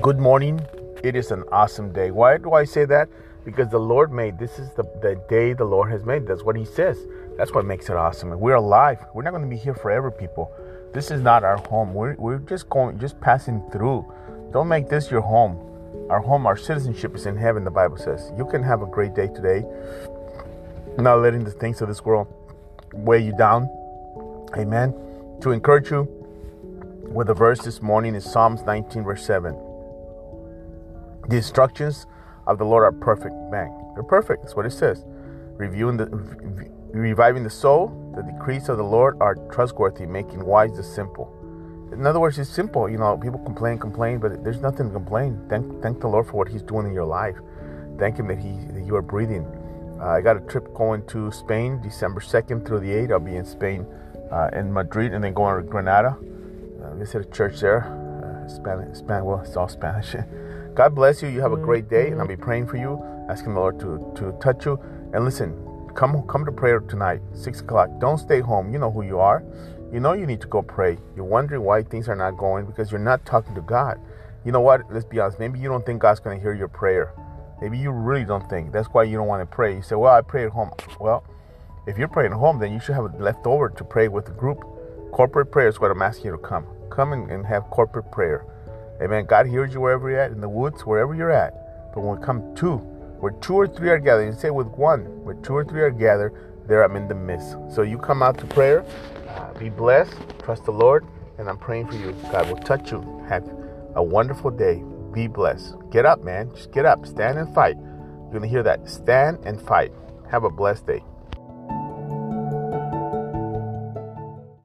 Good morning. It is an awesome day. Why do I say that? Because the Lord made this is the, the day the Lord has made. That's what He says. That's what makes it awesome. We're alive. We're not going to be here forever, people. This is not our home. We're, we're just going, just passing through. Don't make this your home. Our home, our citizenship is in heaven, the Bible says. You can have a great day today, not letting the things of this world weigh you down. Amen. To encourage you with the verse this morning is Psalms 19, verse 7. The instructions of the Lord are perfect. Bang. They're perfect. That's what it says. Reviewing the reviving the soul, the decrees of the Lord are trustworthy, making wise the simple. In other words, it's simple. You know, people complain, complain, but there's nothing to complain. Thank, thank the Lord for what He's doing in your life. Thank Him that He that you are breathing. Uh, I got a trip going to Spain, December second through the eighth. I'll be in Spain, uh, in Madrid, and then going to Granada. Uh, visit a church there. Uh, Spanish, Spanish. Well, it's all Spanish. God bless you. You have a great day, and I'll be praying for you, asking the Lord to, to touch you. And listen, come come to prayer tonight, six o'clock. Don't stay home. You know who you are. You know you need to go pray. You're wondering why things are not going because you're not talking to God. You know what? Let's be honest. Maybe you don't think God's going to hear your prayer. Maybe you really don't think. That's why you don't want to pray. You say, "Well, I pray at home." Well, if you're praying at home, then you should have it left over to pray with the group. Corporate prayer is what I'm asking you to come. Come and, and have corporate prayer. Amen. God hears you wherever you're at, in the woods, wherever you're at. But when we come two, where two or three are gathered, you say with one, where two or three are gathered, there I'm in the midst. So you come out to prayer, uh, be blessed, trust the Lord, and I'm praying for you. God will touch you. Have a wonderful day. Be blessed. Get up, man. Just get up. Stand and fight. You're going to hear that. Stand and fight. Have a blessed day.